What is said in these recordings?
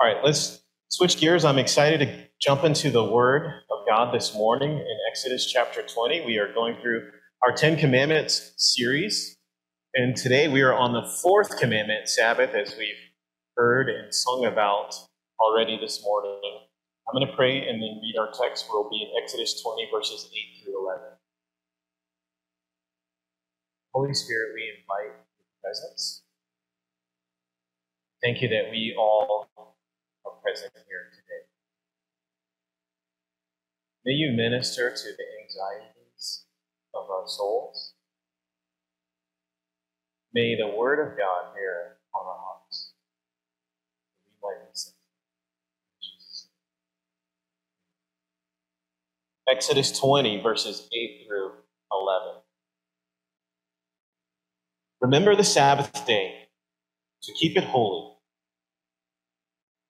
All right, let's switch gears. I'm excited to jump into the Word of God this morning in Exodus chapter 20. We are going through our Ten Commandments series. And today we are on the fourth commandment, Sabbath, as we've heard and sung about already this morning. I'm going to pray and then read our text. We'll be in Exodus 20, verses 8 through 11. Holy Spirit, we invite your presence. Thank you that we all present here today. May you minister to the anxieties of our souls. May the word of God bear on our hearts. We might listen. Exodus 20, verses 8 through 11. Remember the Sabbath day to keep it holy.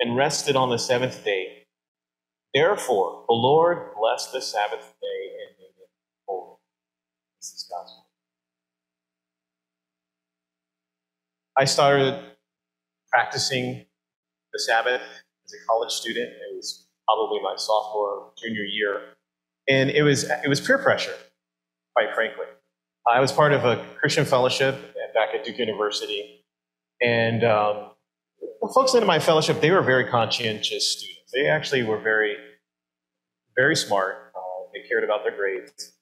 and rested on the seventh day. Therefore, the Lord blessed the Sabbath day and made it holy. This is God's word. I started practicing the Sabbath as a college student. It was probably my sophomore, junior year, and it was it was peer pressure, quite frankly. I was part of a Christian fellowship back at Duke University, and um, folks in my fellowship they were very conscientious students. They actually were very, very smart. Uh, they cared about their grades.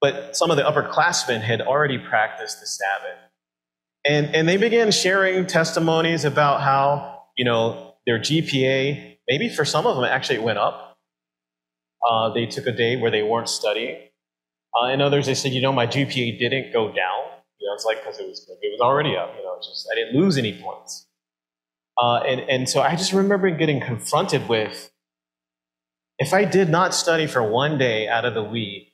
But some of the upperclassmen had already practiced the Sabbath, and and they began sharing testimonies about how you know their GPA maybe for some of them actually went up. Uh, they took a day where they weren't studying. Uh, and others, they said, you know, my GPA didn't go down. You know, it's like because it was it was already up. You know, just I didn't lose any points. Uh, and and so I just remember getting confronted with, if I did not study for one day out of the week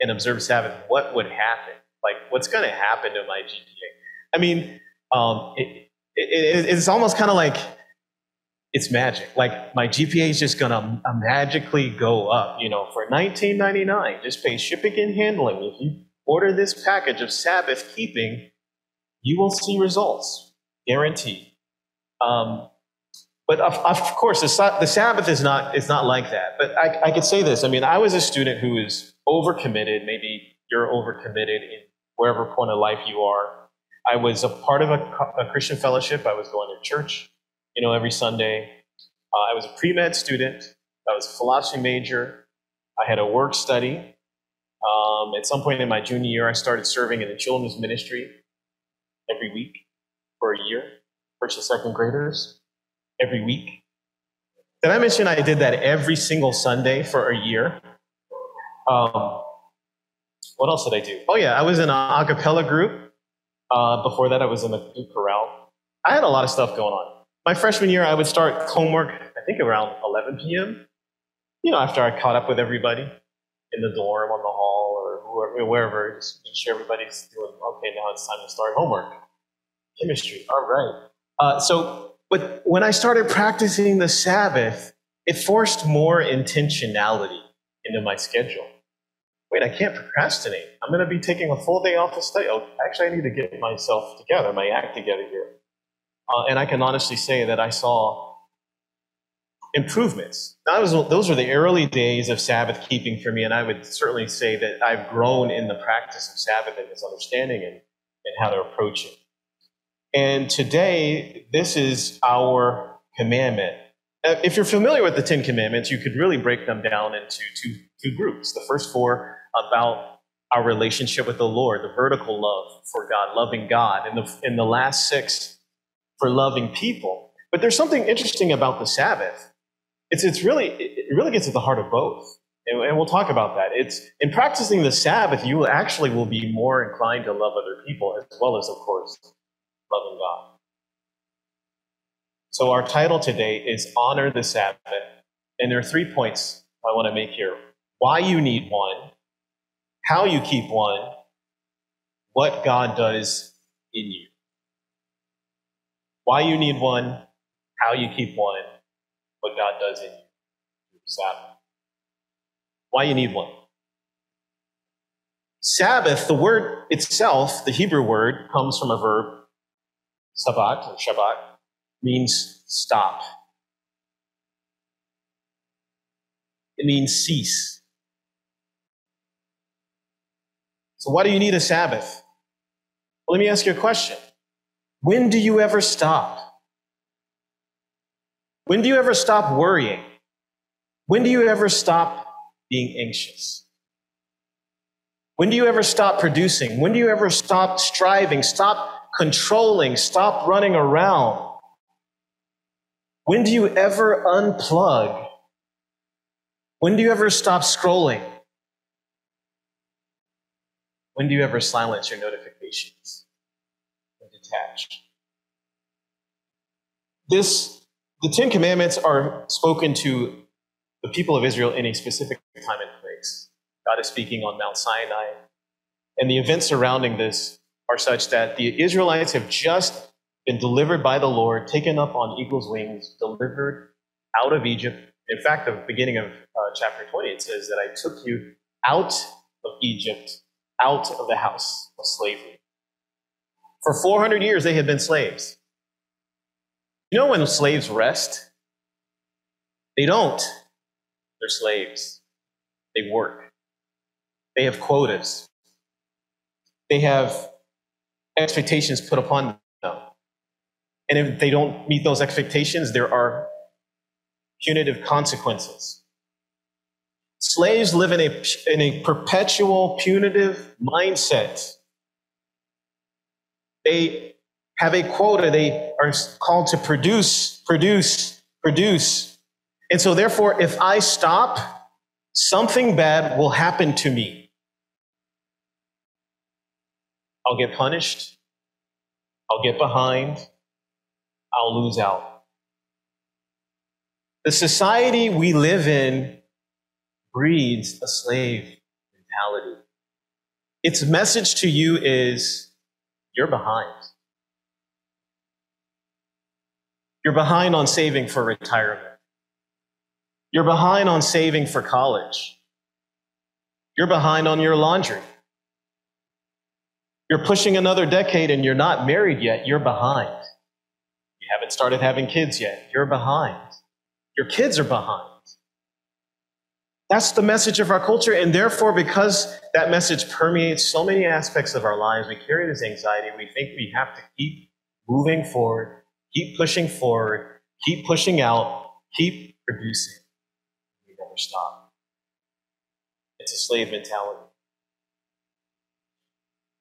and observe Sabbath, what would happen? Like, what's going to happen to my GPA? I mean, um, it, it, it's almost kind of like it's magic. Like my GPA is just gonna magically go up. You know, for 19.99, just pay shipping and handling. If you order this package of Sabbath keeping, you will see results, guaranteed. Um, but of, of course, the, the, Sabbath is not is not like that. But I, I could say this. I mean, I was a student who is overcommitted. Maybe you're overcommitted in wherever point of life you are. I was a part of a, a Christian fellowship. I was going to church you know, every Sunday. Uh, I was a pre med student. I was a philosophy major. I had a work study. Um, at some point in my junior year, I started serving in the children's ministry every week for a year, first and second graders every week. Did I mention I did that every single Sunday for a year? Um, what else did I do? Oh, yeah, I was in an a cappella group. Uh, before that, I was in the chorale. I had a lot of stuff going on my freshman year, I would start homework, I think around 11 p.m. You know, after I caught up with everybody in the dorm, on the hall, or wherever, just make sure everybody's doing, okay, now it's time to start homework. Chemistry, all right. Uh, so, but when I started practicing the Sabbath, it forced more intentionality into my schedule. Wait, I can't procrastinate. I'm going to be taking a full day off to study. Oh, actually, I need to get myself together, my act together here. Uh, and I can honestly say that I saw improvements. Was, those were the early days of Sabbath keeping for me, and I would certainly say that I've grown in the practice of Sabbath and its understanding and, and how to approach it. And today, this is our commandment. Uh, if you're familiar with the Ten Commandments, you could really break them down into two, two groups. The first four about our relationship with the Lord, the vertical love for God, loving God. And the, and the last six for loving people. But there's something interesting about the Sabbath. It's, it's really, it really gets at the heart of both. And, and we'll talk about that. It's in practicing the Sabbath, you actually will be more inclined to love other people as well as, of course, loving God. So, our title today is Honor the Sabbath. And there are three points I want to make here why you need one, how you keep one, what God does in you. Why you need one, how you keep one, what God does in you. Sabbath. Why you need one. Sabbath, the word itself, the Hebrew word, comes from a verb, sabbat or shabbat, means stop. It means cease. So, why do you need a Sabbath? Well, let me ask you a question. When do you ever stop? When do you ever stop worrying? When do you ever stop being anxious? When do you ever stop producing? When do you ever stop striving? Stop controlling? Stop running around? When do you ever unplug? When do you ever stop scrolling? When do you ever silence your notifications and detach? This, the Ten Commandments are spoken to the people of Israel in a specific time and place. God is speaking on Mount Sinai. And the events surrounding this are such that the Israelites have just been delivered by the Lord, taken up on eagle's wings, delivered out of Egypt. In fact, the beginning of uh, chapter 20, it says that I took you out of Egypt, out of the house of slavery. For 400 years, they had been slaves. You know when slaves rest? They don't. They're slaves. They work. They have quotas. They have expectations put upon them. And if they don't meet those expectations, there are punitive consequences. Slaves live in a, in a perpetual punitive mindset. They have a quota. They are called to produce, produce, produce. And so, therefore, if I stop, something bad will happen to me. I'll get punished. I'll get behind. I'll lose out. The society we live in breeds a slave mentality. Its message to you is you're behind. You're behind on saving for retirement. You're behind on saving for college. You're behind on your laundry. You're pushing another decade and you're not married yet. You're behind. You haven't started having kids yet. You're behind. Your kids are behind. That's the message of our culture. And therefore, because that message permeates so many aspects of our lives, we carry this anxiety. We think we have to keep moving forward, keep pushing forward, keep pushing out, keep producing. We never stop. It's a slave mentality.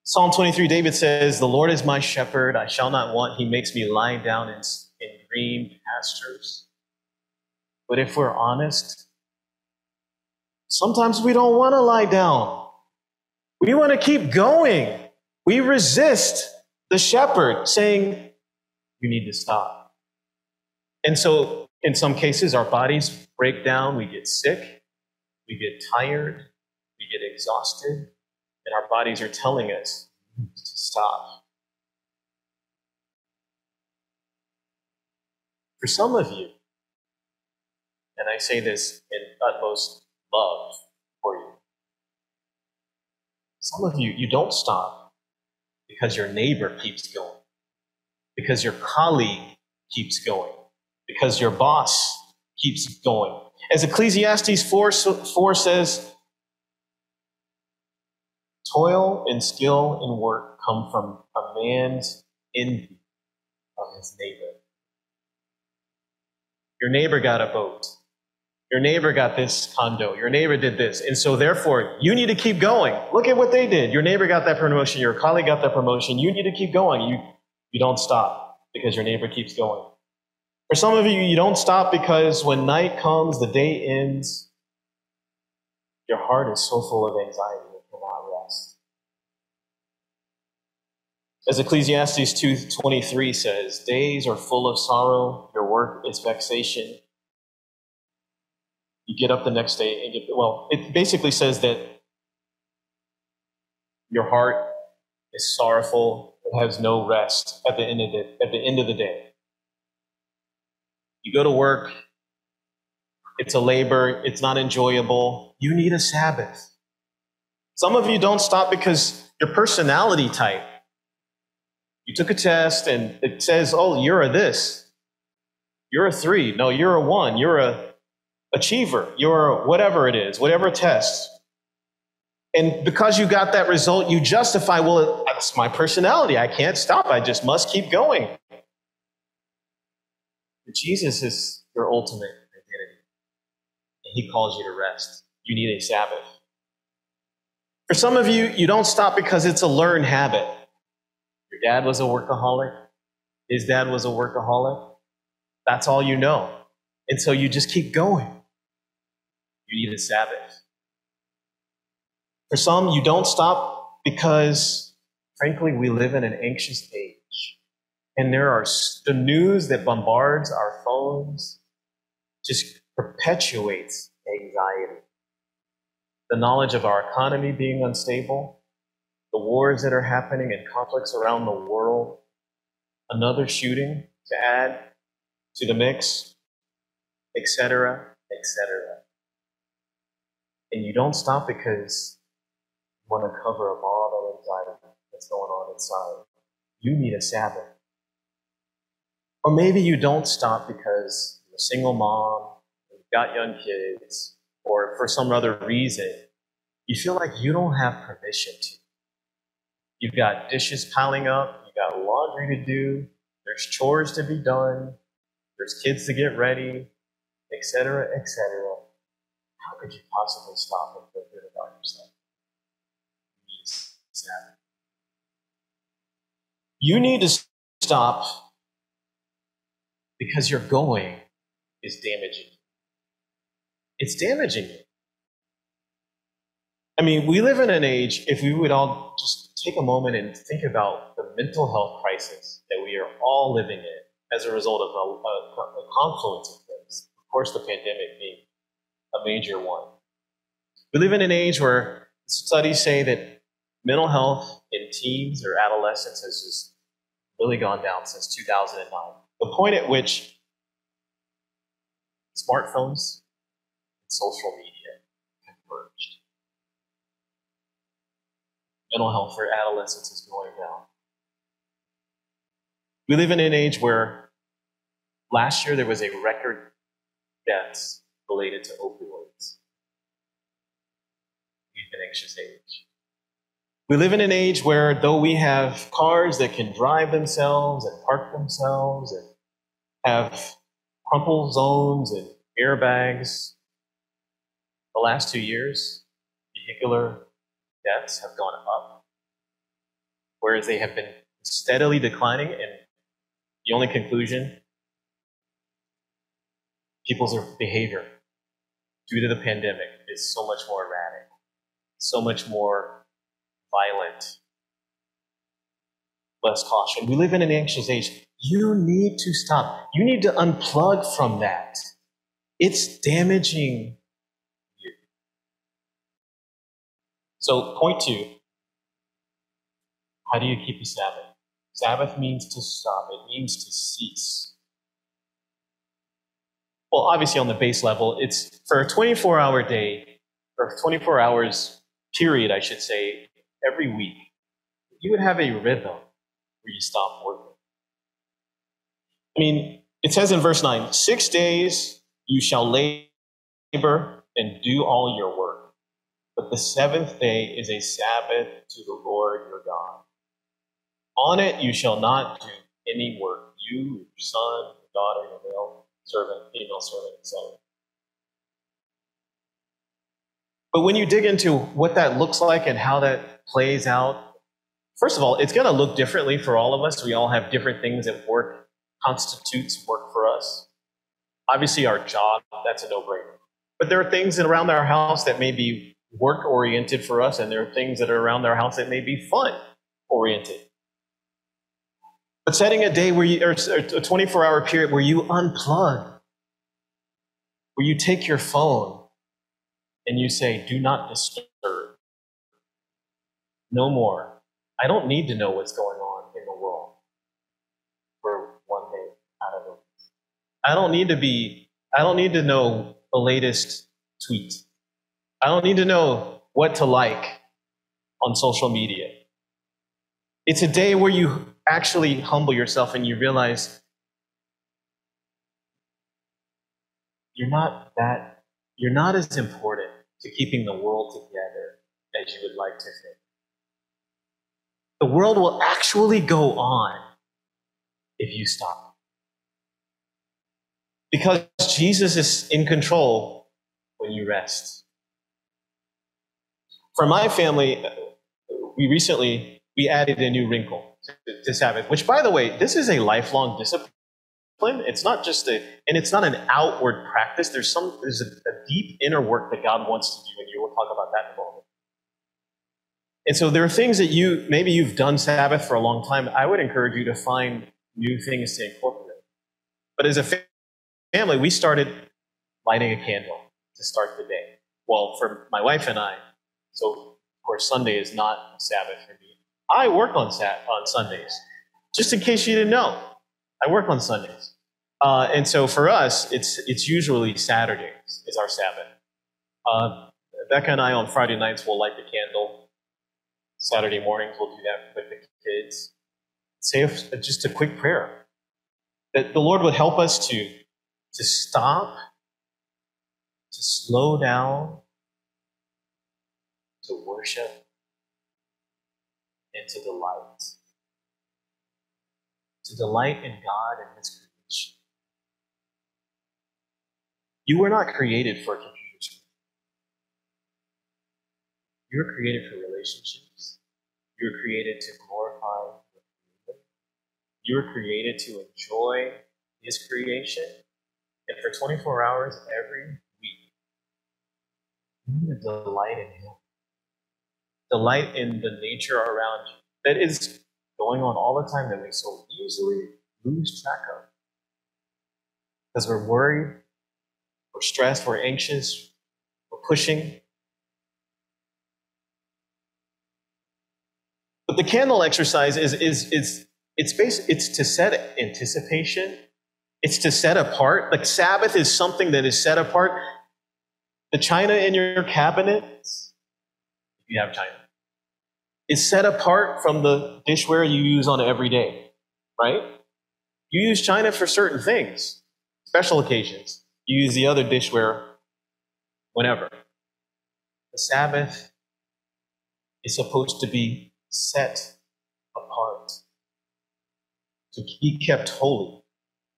Psalm 23, David says, The Lord is my shepherd, I shall not want. He makes me lie down in, in green pastures. But if we're honest, sometimes we don't want to lie down. We want to keep going. We resist the shepherd saying, You need to stop. And so, in some cases, our bodies break down, we get sick, we get tired, we get exhausted, and our bodies are telling us to stop. For some of you, and I say this in utmost love for you, some of you, you don't stop because your neighbor keeps going, because your colleague keeps going, because your boss keeps going. As Ecclesiastes 4, 4 says, Toil and skill and work come from a man's envy of his neighbor. Your neighbor got a boat. Your neighbor got this condo. Your neighbor did this. And so, therefore, you need to keep going. Look at what they did. Your neighbor got that promotion. Your colleague got that promotion. You need to keep going. You, you don't stop because your neighbor keeps going. For some of you, you don't stop because when night comes, the day ends, your heart is so full of anxiety. It cannot rest. As Ecclesiastes 2:23 says, days are full of sorrow, your work is vexation. You get up the next day and get well, it basically says that your heart is sorrowful, it has no rest at the end of the, at the end of the day. You go to work, it's a labor, it's not enjoyable. You need a Sabbath. Some of you don't stop because your personality type. You took a test and it says, oh, you're a this. You're a three. No, you're a one. You're a achiever. You're whatever it is, whatever test. And because you got that result, you justify, well, that's my personality. I can't stop. I just must keep going. But Jesus is your ultimate identity. And he calls you to rest. You need a Sabbath. For some of you, you don't stop because it's a learned habit. Your dad was a workaholic. His dad was a workaholic. That's all you know. And so you just keep going. You need a Sabbath. For some, you don't stop because, frankly, we live in an anxious age. And there are the news that bombards our phones just perpetuates anxiety. The knowledge of our economy being unstable, the wars that are happening and conflicts around the world, another shooting to add to the mix, etc., etc. And you don't stop because you want to cover up all that's going on inside. You need a Sabbath. Or maybe you don't stop because you're a single mom, you've got young kids, or for some other reason, you feel like you don't have permission to. You've got dishes piling up, you've got laundry to do, there's chores to be done, there's kids to get ready, etc., etc. How could you possibly stop and feel good about yourself? Sabbath. You need to stop because your going is damaging you. It's damaging you. I mean, we live in an age, if we would all just take a moment and think about the mental health crisis that we are all living in as a result of a, a, a confluence of things, of course, the pandemic being a major one. We live in an age where studies say that mental health in teens or adolescents has just really gone down since 2009. The point at which smartphones and social media converged. Mental health for adolescents is going down. We live in an age where last year there was a record deaths related to opioids. We've been anxious age. We live in an age where, though we have cars that can drive themselves and park themselves and have crumple zones and airbags, the last two years, vehicular deaths have gone up, whereas they have been steadily declining. And the only conclusion people's behavior due to the pandemic is so much more erratic, so much more violent, less caution. We live in an anxious age. You need to stop. You need to unplug from that. It's damaging you. So, point two how do you keep a Sabbath? Sabbath means to stop, it means to cease. Well, obviously, on the base level, it's for a 24 hour day, or 24 hours period, I should say, every week, you would have a rhythm where you stop working. I mean, it says in verse 9, six days you shall labor and do all your work, but the seventh day is a Sabbath to the Lord your God. On it you shall not do any work, you, your son, your daughter, your male servant, female servant, etc. But when you dig into what that looks like and how that plays out, first of all, it's going to look differently for all of us. We all have different things that work, constitutes work for us. Obviously, our job, that's a no brainer. But there are things around our house that may be work oriented for us, and there are things that are around our house that may be fun oriented. But setting a day where you, or a 24 hour period where you unplug, where you take your phone and you say, do not disturb. No more. I don't need to know what's going on in the world for one day out of it. I don't need to be, I don't need to know the latest tweet. I don't need to know what to like on social media. It's a day where you actually humble yourself and you realize you're not that, you're not as important to keeping the world together as you would like to think. The world will actually go on if you stop. Because Jesus is in control when you rest. For my family, we recently we added a new wrinkle to, Sabbath, which, by the way, this is a lifelong discipline. It's not just a, and it's not an outward practice. There's some, there's a, a deep inner work that God wants to do, and you will talk about that in a moment. And so there are things that you, maybe you've done Sabbath for a long time. I would encourage you to find new things to incorporate. But as a family, we started lighting a candle to start the day. Well, for my wife and I, so of course Sunday is not Sabbath for me. I work on sat on Sundays, just in case you didn't know. I work on Sundays, uh, and so for us, it's it's usually Saturdays is our Sabbath. Uh, Becca and I on Friday nights will light the candle. Saturday mornings we'll do that with the kids. Say a, uh, just a quick prayer that the Lord would help us to to stop, to slow down, to worship and to delight. To delight in God and His creation. You were not created for a computer screen. You were created for relationships. You were created to glorify. You were created to enjoy His creation. And for 24 hours every week, you delight in Him delight in the nature around you that is going on all the time that we so easily lose track of. Because we're worried, we're stressed, we're anxious, we're pushing. But the candle exercise is, is, is it's based, it's to set anticipation. It's to set apart. Like Sabbath is something that is set apart. The china in your cabinet, if you have china, is set apart from the dishware you use on every day, right? You use china for certain things, special occasions. You use the other dishware whenever. The Sabbath is supposed to be set apart, to be kept holy.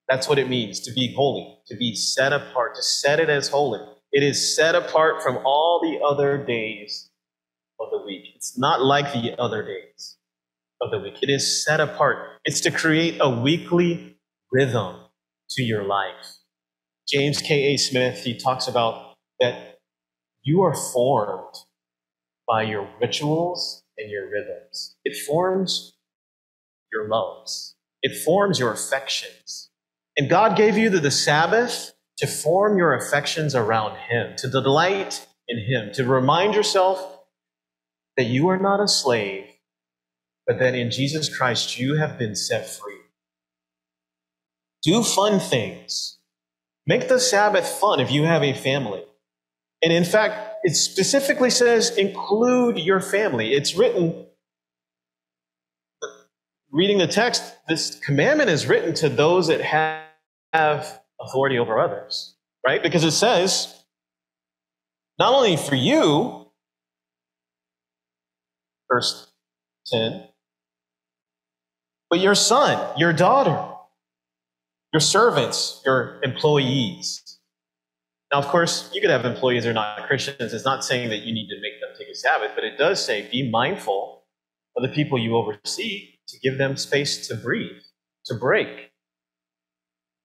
That's what it means to be holy, to be set apart, to set it as holy. It is set apart from all the other days of the week. It's not like the other days of the week. It is set apart. It's to create a weekly rhythm to your life. James K.A. Smith, he talks about that you are formed by your rituals and your rhythms. It forms your loves. It forms your affections. And God gave you the, the Sabbath to form your affections around Him, to delight in Him, to remind yourself that you are not a slave, but that in Jesus Christ you have been set free. Do fun things. Make the Sabbath fun if you have a family. And in fact, it specifically says include your family. It's written, reading the text, this commandment is written to those that have authority over others, right? Because it says, not only for you, verse 10. But your son, your daughter, your servants, your employees. Now, of course, you could have employees that are not Christians. It's not saying that you need to make them take a Sabbath, but it does say be mindful of the people you oversee to give them space to breathe, to break.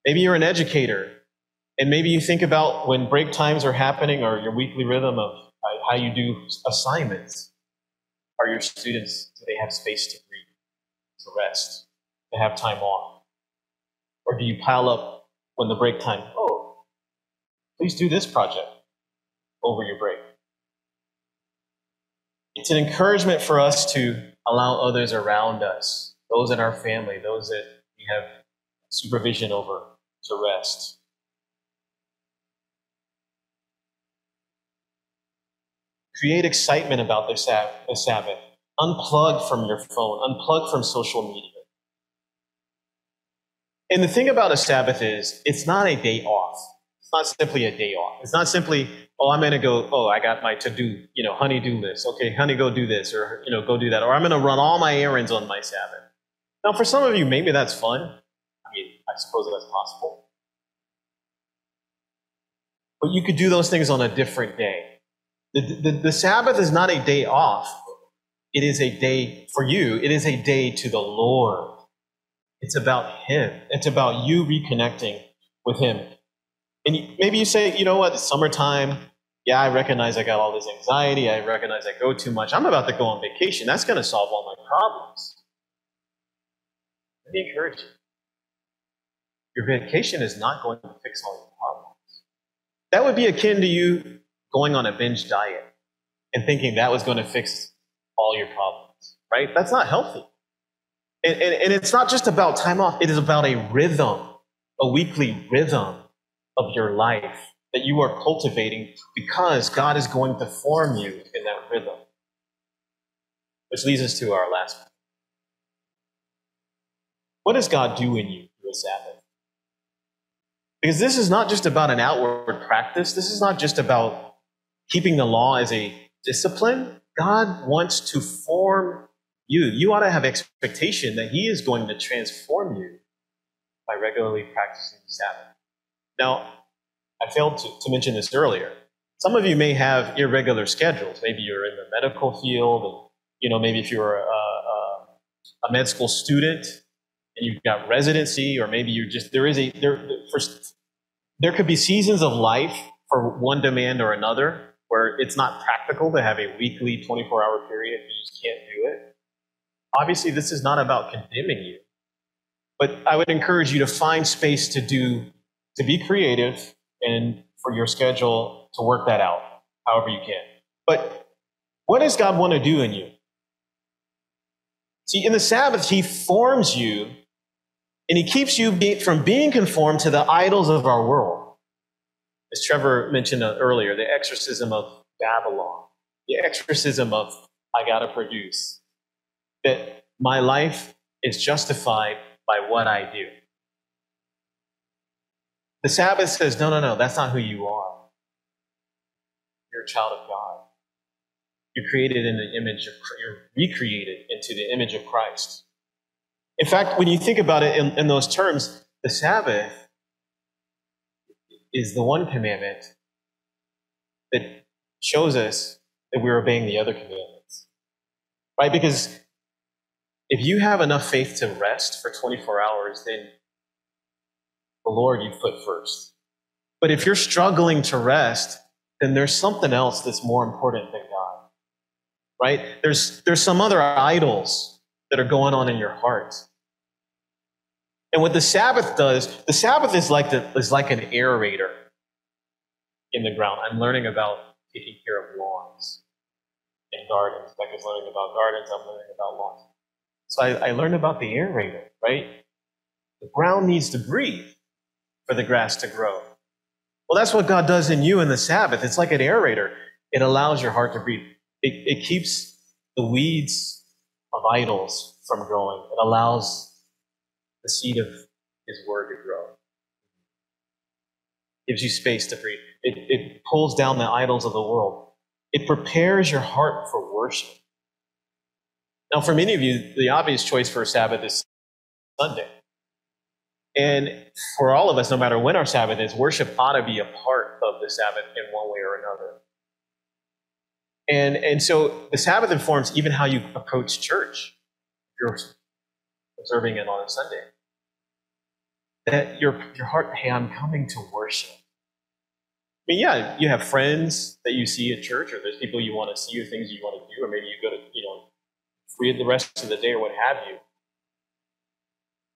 Maybe you're an educator, and maybe you think about when break times are happening or your weekly rhythm of uh, how you do assignments. Are your students, do they have space to breathe, to rest? to have time off? Or do you pile up when the break time, oh, please do this project over your break? It's an encouragement for us to allow others around us, those in our family, those that we have supervision over, to rest. Create excitement about the Sabbath. Unplug from your phone, unplug from social media. And the thing about a Sabbath is, it's not a day off. It's not simply a day off. It's not simply, oh, I'm going to go, oh, I got my to do, you know, honey do list. Okay, honey, go do this, or, you know, go do that. Or I'm going to run all my errands on my Sabbath. Now, for some of you, maybe that's fun. I mean, I suppose that's possible. But you could do those things on a different day. The, the, the, Sabbath is not a day off. It is a day for you. It is a day to the Lord. It's about Him. It's about you reconnecting with Him. And maybe you say, you know what, it's summertime. Yeah, I recognize I got all this anxiety. I recognize I go too much. I'm about to go on vacation. That's going to solve all my problems. Let me encourage you. Your vacation is not going to fix all your problems. That would be akin to you going on a binge diet and thinking that was going to fix all your problems, right? That's not healthy. And, and, and, it's not just about time off, it is about a rhythm, a weekly rhythm of your life that you are cultivating because God is going to form you in that rhythm. Which leads us to our last point. What does God do in you through a Sabbath? Because this is not just about an outward practice, this is not just about keeping the law as a discipline, God wants to form you. You ought to have expectation that He is going to transform you by regularly practicing the Sabbath. Now, I failed to, to mention this earlier. Some of you may have irregular schedules. Maybe you're in the medical field, and you know, maybe if you're a, a, a med school student and you've got residency, or maybe you're just there is a there for, there could be seasons of life for one demand or another where it's not practical to have a weekly 24 hour period. You just can't do it. Obviously, this is not about condemning you, but I would encourage you to find space to do, to be creative and for your schedule to work that out however you can. But what does God want to do in you? See, in the Sabbath, He forms you and He keeps you from being conformed to the idols of our world as Trevor mentioned uh, earlier, the exorcism of Babylon, the exorcism of I got to produce, that my life is justified by what I do. The Sabbath says, no, no, no, that's not who you are. You're a child of God. You're created in the image of, you're recreated into the image of Christ. In fact, when you think about it in, in those terms, the Sabbath is the one commandment that shows us that we're obeying the other commandments. Right? Because if you have enough faith to rest for 24 hours, then the Lord you put first. But if you're struggling to rest, then there's something else that's more important than God. Right? There's, there's some other idols that are going on in your heart. And what the Sabbath does, the Sabbath is like, the, is like an aerator in the ground. I'm learning about taking care of lawns and gardens. Becca's learning about gardens, I'm learning about lawns. So I, I learned about the aerator, right? The ground needs to breathe for the grass to grow. Well, that's what God does in you in the Sabbath. It's like an aerator. It allows your heart to breathe. It, it keeps the weeds of idols from growing. It allows the seed of His Word to grow. Gives you space to breathe. It, it pulls down the idols of the world. It prepares your heart for worship. Now, for many of you, the obvious choice for a Sabbath is Sunday. And for all of us, no matter when our Sabbath is, worship ought to be a part of the Sabbath in one way or another. And, and so the Sabbath informs even how you approach church. You're observing it on a Sunday. That your, your heart, hey, I'm coming to worship. I mean, yeah, you have friends that you see at church, or there's people you want to see, or things you want to do, or maybe you go to, you know, free the rest of the day, or what have you.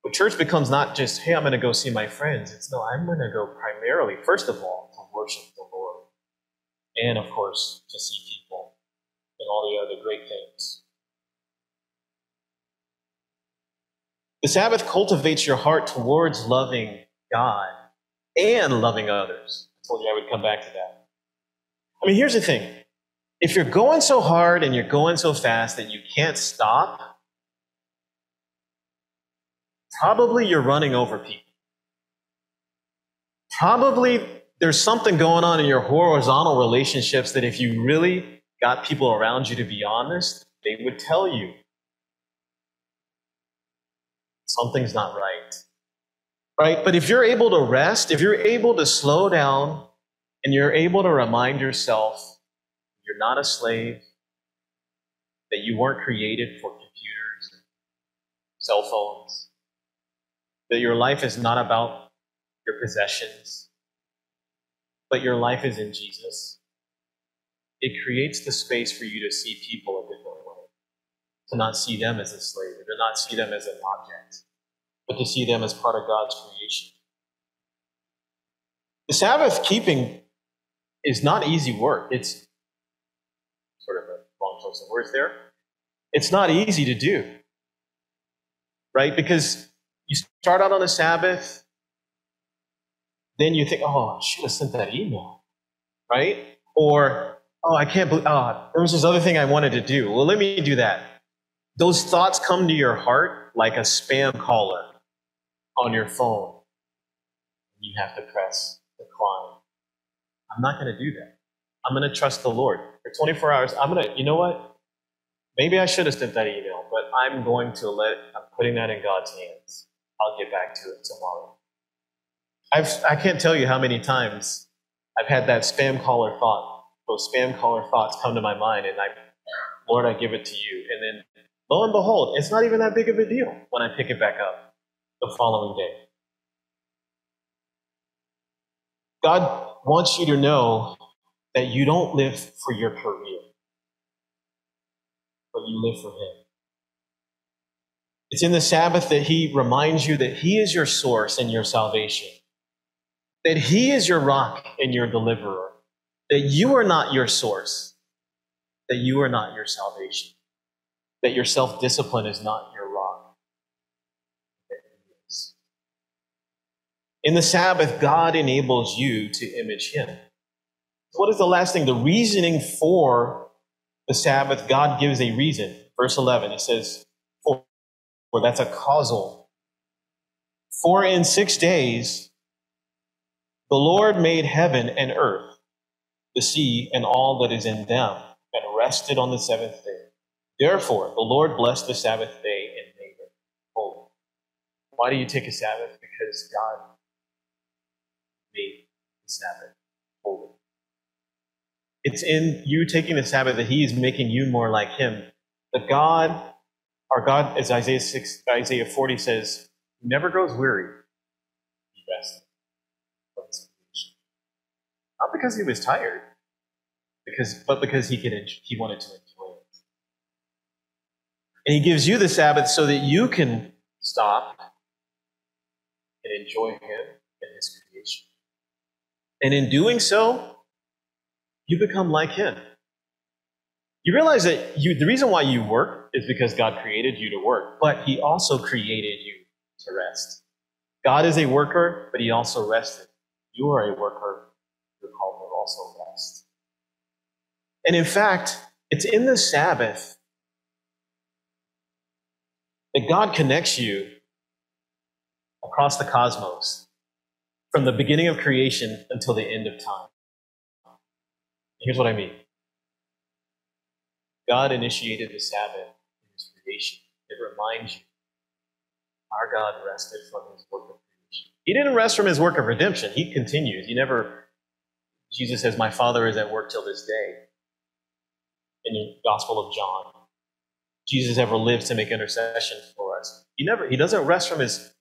But church becomes not just, hey, I'm going to go see my friends. It's no, I'm going to go primarily, first of all, to worship the Lord. And of course, to see people and all the other great things. The Sabbath cultivates your heart towards loving God and loving others. I told you I would come back to that. I mean, here's the thing if you're going so hard and you're going so fast that you can't stop, probably you're running over people. Probably there's something going on in your horizontal relationships that if you really got people around you to be honest, they would tell you something's not right. Right? But if you're able to rest, if you're able to slow down, and you're able to remind yourself you're not a slave, that you weren't created for computers and cell phones, that your life is not about your possessions, but your life is in Jesus, it creates the space for you to see people a different way. To not see them as a slave, to not see them as an object, but to see them as part of God's creation. The Sabbath keeping is not easy work. It's sort of a wrong choice of words there. It's not easy to do, right? Because you start out on the Sabbath, then you think, oh, I should have sent that email, right? Or, oh, I can't believe, oh, there was this other thing I wanted to do. Well, let me do that. Those thoughts come to your heart like a spam caller on your phone. You have to press decline. I'm not going to do that. I'm going to trust the Lord. For 24 hours, I'm going to, you know what? Maybe I should have sent that email, but I'm going to let, I'm putting that in God's hands. I'll get back to it tomorrow. I've, I can't tell you how many times I've had that spam caller thought. Those spam caller thoughts come to my mind, and I, Lord, I give it to you. And then lo and behold, it's not even that big of a deal when I pick it back up the following day. God wants you to know that you don't live for your career, but you live for Him. It's in the Sabbath that He reminds you that He is your source and your salvation, that He is your rock and your deliverer, that you are not your source, that you are not your salvation, that your self discipline is not your rock. In the Sabbath, God enables you to image Him. What is the last thing? The reasoning for the Sabbath, God gives a reason. Verse 11, He says, For that's a causal. For in six days the Lord made heaven and earth, the sea, and all that is in them, and rested on the seventh day. Therefore, the Lord blessed the Sabbath day and made it holy. Why do you take a Sabbath? Because God made the Sabbath holy. It's in you taking the Sabbath that He is making you more like Him. That God, our God, as Isaiah 6, Isaiah 40 says, never grows weary. He Not because He was tired, because but because He could He wanted to enjoy it. And He gives you the Sabbath so that you can stop and enjoy Him and His creation. And in doing so, you become like Him. You realize that you, the reason why you work is because God created you to work, but He also created you to rest. God is a worker, but He also rested. You are a worker, you're called to also rest. And in fact, it's in the Sabbath that God connects you across the cosmos from the beginning of creation until the end of time. Here's what I mean God initiated the Sabbath creation. It reminds you our God rested from His work of creation. He didn't rest from His work of redemption, He continues. He never, Jesus says, My Father is at work till this day in the Gospel of John. Jesus ever lives to make intercession for us. He never, he doesn't rest from his,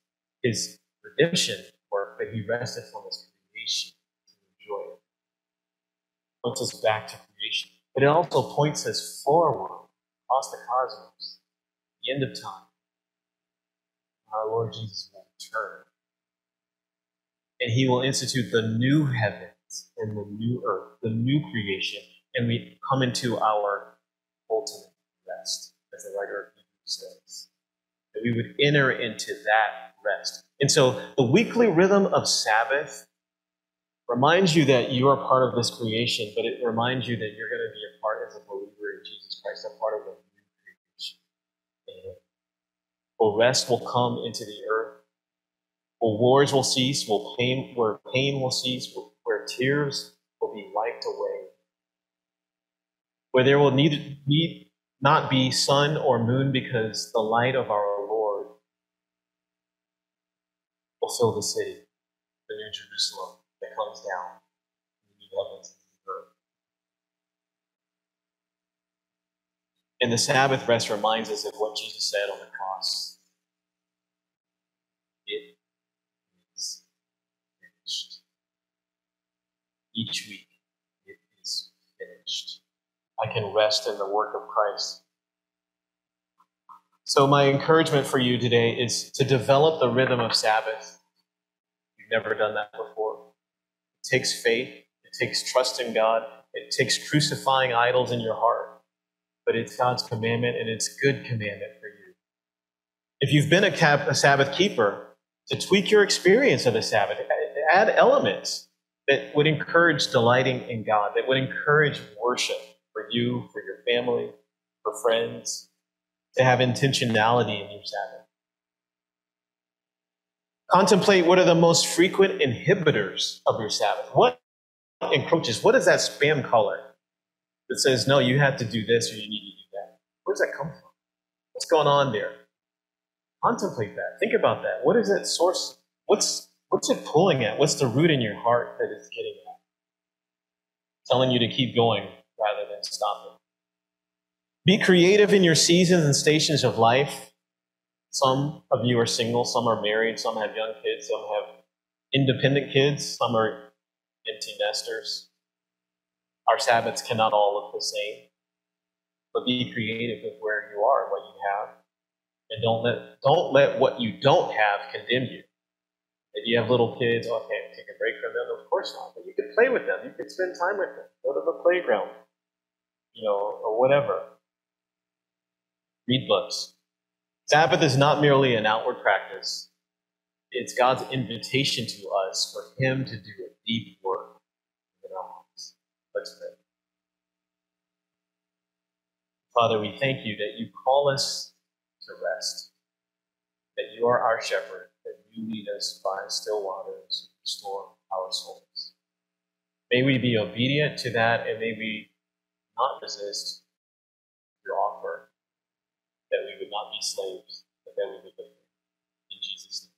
his redemption work, but he rested from his creation to enjoy it. points us back to creation, but it also points us forward across the cosmos, the end of time. our Lord Jesus will return. And he will institute the new heavens and the new earth, the new creation, and we come into our ultimate rest, as the writer of Hebrews says. That we would enter into that rest. And so the weekly rhythm of Sabbath reminds you that you are part of this creation, but it reminds you that you're going to be a part as a believer in Jesus Christ, a part of the new creation. And rest will come into the earth. Well, wars will cease. Pain, where pain will cease. Where tears will be wiped away. Where there will need, need not be sun or moon because the light of our Lord will fill the city, the New Jerusalem that comes down in the heavens and the earth. And the Sabbath rest reminds us of what Jesus said on the cross. It is finished. Each week, it is finished. I can rest in the work of Christ. So, my encouragement for you today is to develop the rhythm of Sabbath. You've never done that before. It takes faith, it takes trust in God, it takes crucifying idols in your heart. But it's God's commandment, and it's good commandment for you. If you've been a, cap, a Sabbath keeper, to tweak your experience of the Sabbath, add elements that would encourage delighting in God, that would encourage worship for you, for your family, for friends, to have intentionality in your Sabbath. Contemplate what are the most frequent inhibitors of your Sabbath. What encroaches? What is that spam caller that says, no, you have to do this or you need to do that? Where does that come from? What's going on there? Contemplate that. Think about that. What is that source? What's what's it pulling at? What's the root in your heart that it's getting at? Telling you to keep going rather than stopping. Be creative in your seasons and stations of life. Some of you are single, some are married, some have young kids, some have independent kids, some are empty nesters. Our Sabbaths cannot all look the same, but be creative with where you are, what you have, and don't let don't let what you don't have condemn you. If you have little kids, oh, okay, take a break from them. Of course not, but you could play with them. You could spend time with them. Go to the playground, you know, or whatever. Read books. Sabbath is not merely an outward practice. It's God's invitation to us for Him to do a deep work in our hearts. Let's pray. Father, we thank you that you call us to rest, that you are our shepherd, you lead us by still waters, restore our souls. May we be obedient to that, and may we not resist your offer, that we would not be slaves, but that we would live in Jesus' name.